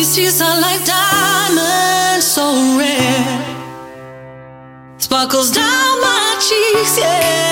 These tears are like diamonds so rare. Sparkles down my cheeks, yeah.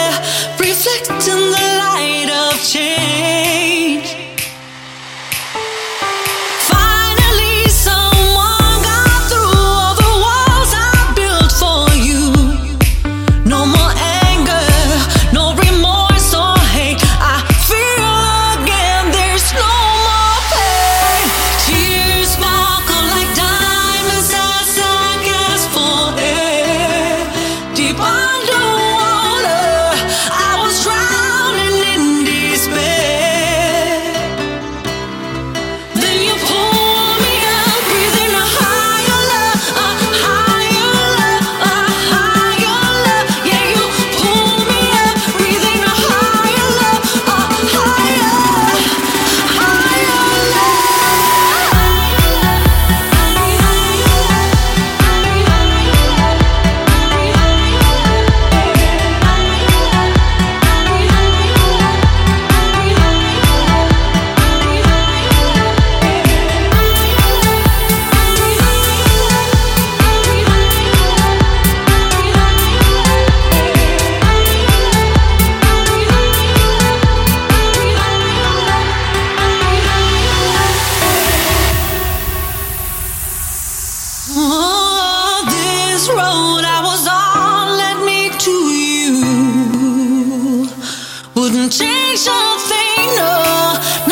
change a thing, no.